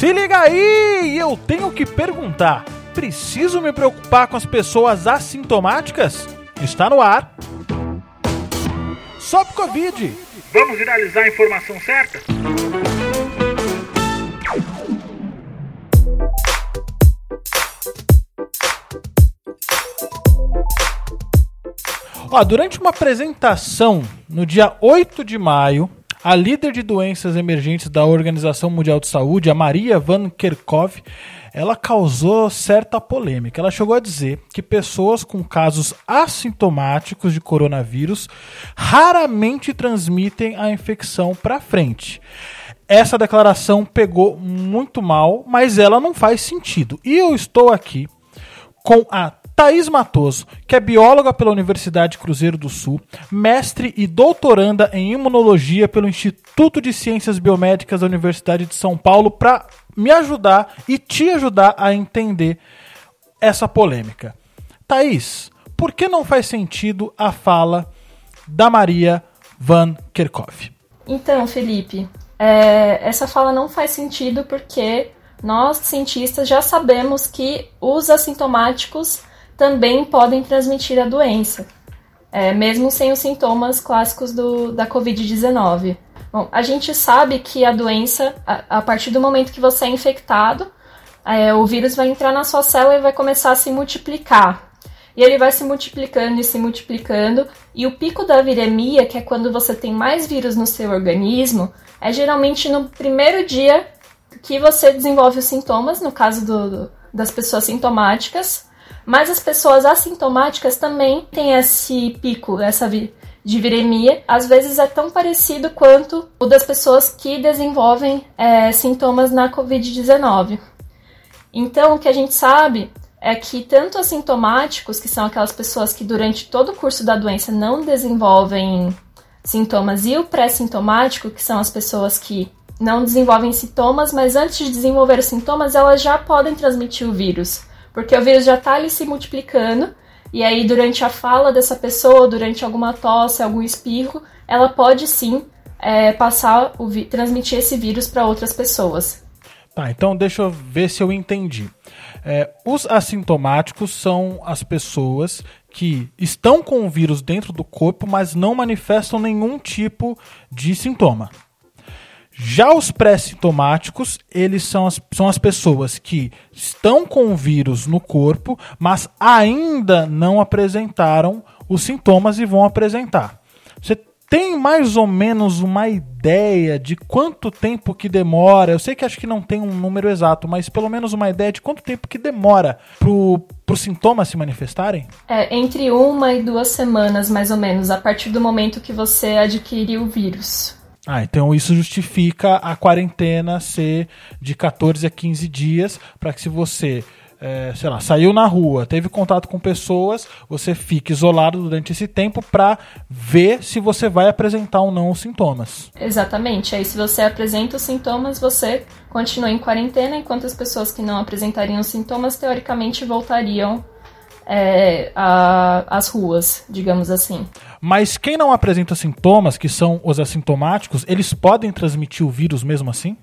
Se liga aí, eu tenho que perguntar: preciso me preocupar com as pessoas assintomáticas? Está no ar. Sob Covid. Vamos viralizar a informação certa? Ó, durante uma apresentação no dia 8 de maio, a líder de doenças emergentes da Organização Mundial de Saúde, a Maria Van Kerkhove, ela causou certa polêmica. Ela chegou a dizer que pessoas com casos assintomáticos de coronavírus raramente transmitem a infecção para frente. Essa declaração pegou muito mal, mas ela não faz sentido. E eu estou aqui com a Thaís Matoso, que é bióloga pela Universidade Cruzeiro do Sul, mestre e doutoranda em imunologia pelo Instituto de Ciências Biomédicas da Universidade de São Paulo, para me ajudar e te ajudar a entender essa polêmica. Thaís, por que não faz sentido a fala da Maria Van Kerkhove? Então, Felipe, é, essa fala não faz sentido porque nós, cientistas, já sabemos que os assintomáticos também podem transmitir a doença, é, mesmo sem os sintomas clássicos do, da Covid-19. Bom, a gente sabe que a doença, a, a partir do momento que você é infectado, é, o vírus vai entrar na sua célula e vai começar a se multiplicar. E ele vai se multiplicando e se multiplicando, e o pico da viremia, que é quando você tem mais vírus no seu organismo, é geralmente no primeiro dia que você desenvolve os sintomas, no caso do, do, das pessoas sintomáticas, mas as pessoas assintomáticas também têm esse pico, essa de viremia, às vezes é tão parecido quanto o das pessoas que desenvolvem é, sintomas na Covid-19. Então, o que a gente sabe é que tanto assintomáticos, que são aquelas pessoas que durante todo o curso da doença não desenvolvem sintomas, e o pré-sintomático, que são as pessoas que não desenvolvem sintomas, mas antes de desenvolver os sintomas, elas já podem transmitir o vírus porque o vírus já está ali se multiplicando, e aí durante a fala dessa pessoa, durante alguma tosse, algum espirro, ela pode sim é, passar, o transmitir esse vírus para outras pessoas. Tá, então deixa eu ver se eu entendi. É, os assintomáticos são as pessoas que estão com o vírus dentro do corpo, mas não manifestam nenhum tipo de sintoma. Já os pré-sintomáticos, eles são as, são as pessoas que estão com o vírus no corpo, mas ainda não apresentaram os sintomas e vão apresentar. Você tem mais ou menos uma ideia de quanto tempo que demora? Eu sei que acho que não tem um número exato, mas pelo menos uma ideia de quanto tempo que demora para os sintomas se manifestarem? É, entre uma e duas semanas, mais ou menos, a partir do momento que você adquiriu o vírus. Ah, então isso justifica a quarentena ser de 14 a 15 dias, para que se você, é, sei lá, saiu na rua, teve contato com pessoas, você fique isolado durante esse tempo para ver se você vai apresentar ou não os sintomas. Exatamente. Aí se você apresenta os sintomas, você continua em quarentena, enquanto as pessoas que não apresentariam os sintomas, teoricamente, voltariam é, às ruas, digamos assim. Mas quem não apresenta sintomas, que são os assintomáticos, eles podem transmitir o vírus mesmo assim?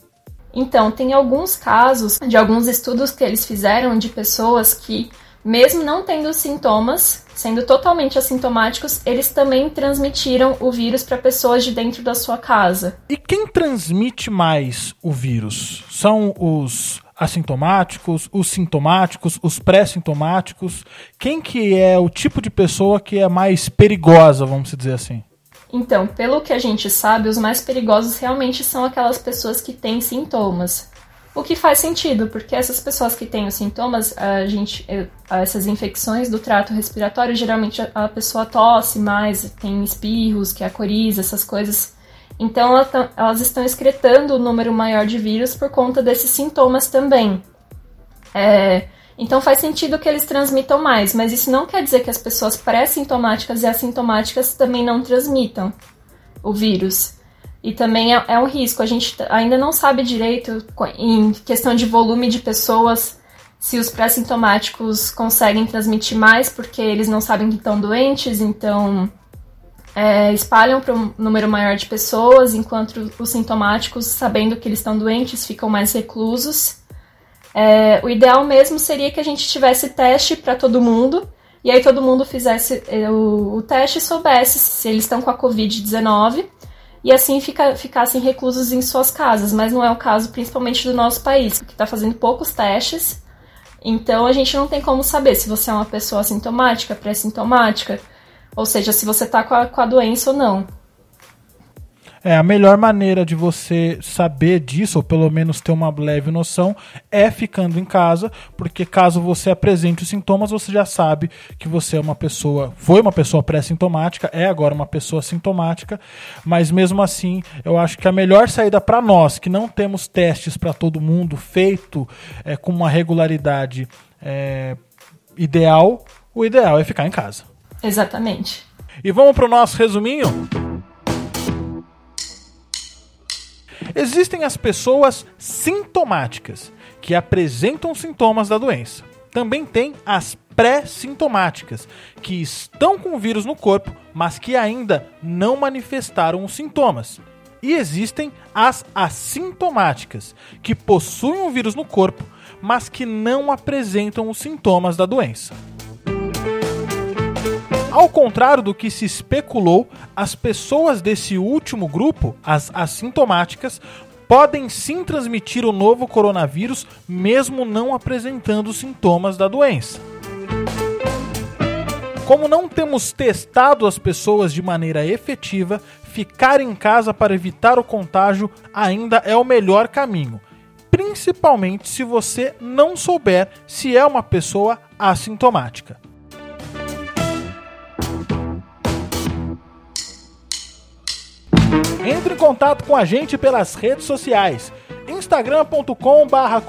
Então, tem alguns casos de alguns estudos que eles fizeram de pessoas que, mesmo não tendo sintomas, sendo totalmente assintomáticos, eles também transmitiram o vírus para pessoas de dentro da sua casa. E quem transmite mais o vírus? São os assintomáticos, os sintomáticos, os pré-sintomáticos? Quem que é o tipo de pessoa que é mais perigosa, vamos dizer assim? Então, pelo que a gente sabe, os mais perigosos realmente são aquelas pessoas que têm sintomas. O que faz sentido, porque essas pessoas que têm os sintomas, a gente, essas infecções do trato respiratório, geralmente a pessoa tosse mais, tem espirros, que é a coriza, essas coisas então elas estão excretando o número maior de vírus por conta desses sintomas também. É, então faz sentido que eles transmitam mais, mas isso não quer dizer que as pessoas pré-sintomáticas e assintomáticas também não transmitam o vírus. E também é, é um risco. A gente ainda não sabe direito, em questão de volume de pessoas, se os pré-sintomáticos conseguem transmitir mais porque eles não sabem que estão doentes, então é, espalham para um número maior de pessoas, enquanto os sintomáticos, sabendo que eles estão doentes, ficam mais reclusos. É, o ideal mesmo seria que a gente tivesse teste para todo mundo, e aí todo mundo fizesse é, o, o teste e soubesse se eles estão com a Covid-19, e assim fica, ficassem reclusos em suas casas, mas não é o caso principalmente do nosso país, que está fazendo poucos testes, então a gente não tem como saber se você é uma pessoa assintomática, pré-sintomática, ou seja, se você está com, com a doença ou não. É, a melhor maneira de você saber disso, ou pelo menos ter uma leve noção, é ficando em casa, porque caso você apresente os sintomas, você já sabe que você é uma pessoa, foi uma pessoa pré-sintomática, é agora uma pessoa sintomática, mas mesmo assim, eu acho que a melhor saída para nós, que não temos testes para todo mundo feito é, com uma regularidade é, ideal, o ideal é ficar em casa. Exatamente. E vamos para o nosso resuminho? Existem as pessoas sintomáticas, que apresentam sintomas da doença. Também tem as pré-sintomáticas, que estão com o vírus no corpo, mas que ainda não manifestaram os sintomas. E existem as assintomáticas, que possuem o vírus no corpo, mas que não apresentam os sintomas da doença. Ao contrário do que se especulou, as pessoas desse último grupo, as assintomáticas, podem sim transmitir o novo coronavírus mesmo não apresentando sintomas da doença. Como não temos testado as pessoas de maneira efetiva, ficar em casa para evitar o contágio ainda é o melhor caminho, principalmente se você não souber se é uma pessoa assintomática. Entre em contato com a gente pelas redes sociais instagram.com barra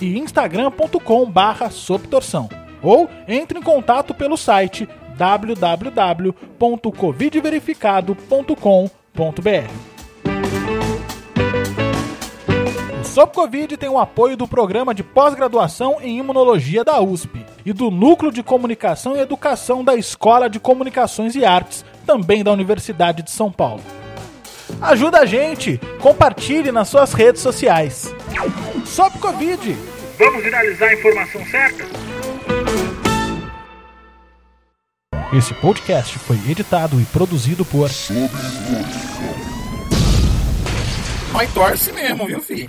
e instagram.com barra soptorção. Ou entre em contato pelo site www.covidverificado.com.br O Sop Covid tem o apoio do programa de pós-graduação em imunologia da USP e do Núcleo de Comunicação e Educação da Escola de Comunicações e Artes, também da Universidade de São Paulo. Ajuda a gente, compartilhe nas suas redes sociais. Sop Covid. Vamos viralizar a informação certa? Esse podcast foi editado e produzido por Mas torce mesmo, viu, filho?